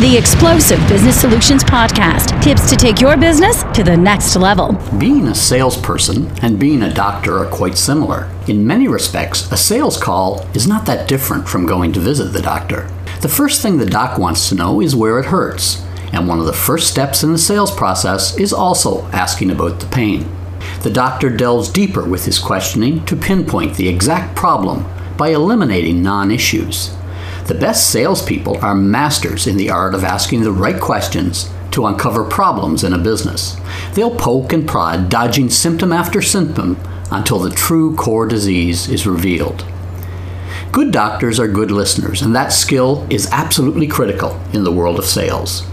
the Explosive Business Solutions Podcast. Tips to take your business to the next level. Being a salesperson and being a doctor are quite similar. In many respects, a sales call is not that different from going to visit the doctor. The first thing the doc wants to know is where it hurts, and one of the first steps in the sales process is also asking about the pain. The doctor delves deeper with his questioning to pinpoint the exact problem by eliminating non issues. The best salespeople are masters in the art of asking the right questions to uncover problems in a business. They'll poke and prod, dodging symptom after symptom until the true core disease is revealed. Good doctors are good listeners, and that skill is absolutely critical in the world of sales.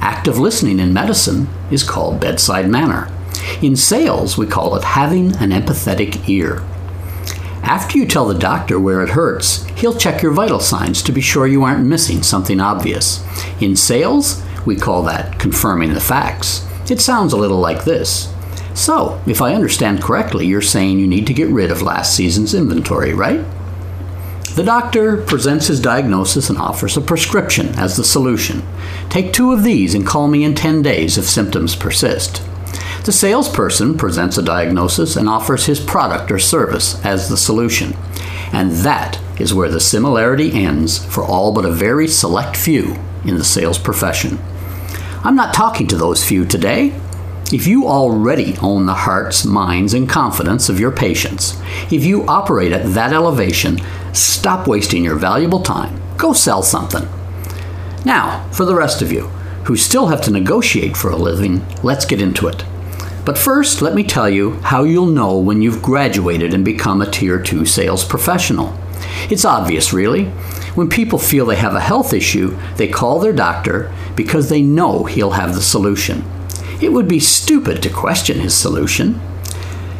Active listening in medicine is called bedside manner. In sales, we call it having an empathetic ear. After you tell the doctor where it hurts, he'll check your vital signs to be sure you aren't missing something obvious. In sales, we call that confirming the facts. It sounds a little like this. So, if I understand correctly, you're saying you need to get rid of last season's inventory, right? The doctor presents his diagnosis and offers a prescription as the solution. Take two of these and call me in 10 days if symptoms persist. The salesperson presents a diagnosis and offers his product or service as the solution. And that is where the similarity ends for all but a very select few in the sales profession. I'm not talking to those few today. If you already own the hearts, minds, and confidence of your patients, if you operate at that elevation, stop wasting your valuable time. Go sell something. Now, for the rest of you who still have to negotiate for a living, let's get into it. But first, let me tell you how you'll know when you've graduated and become a Tier 2 sales professional. It's obvious, really. When people feel they have a health issue, they call their doctor because they know he'll have the solution. It would be stupid to question his solution.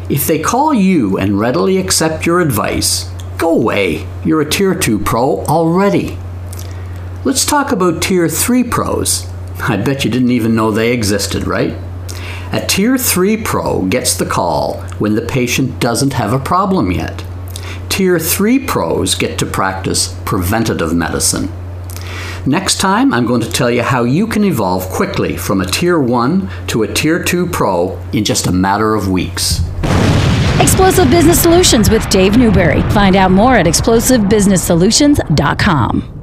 If they call you and readily accept your advice, go away. You're a Tier 2 pro already. Let's talk about Tier 3 pros. I bet you didn't even know they existed, right? A Tier 3 Pro gets the call when the patient doesn't have a problem yet. Tier 3 Pros get to practice preventative medicine. Next time, I'm going to tell you how you can evolve quickly from a Tier 1 to a Tier 2 Pro in just a matter of weeks. Explosive Business Solutions with Dave Newberry. Find out more at explosivebusinesssolutions.com.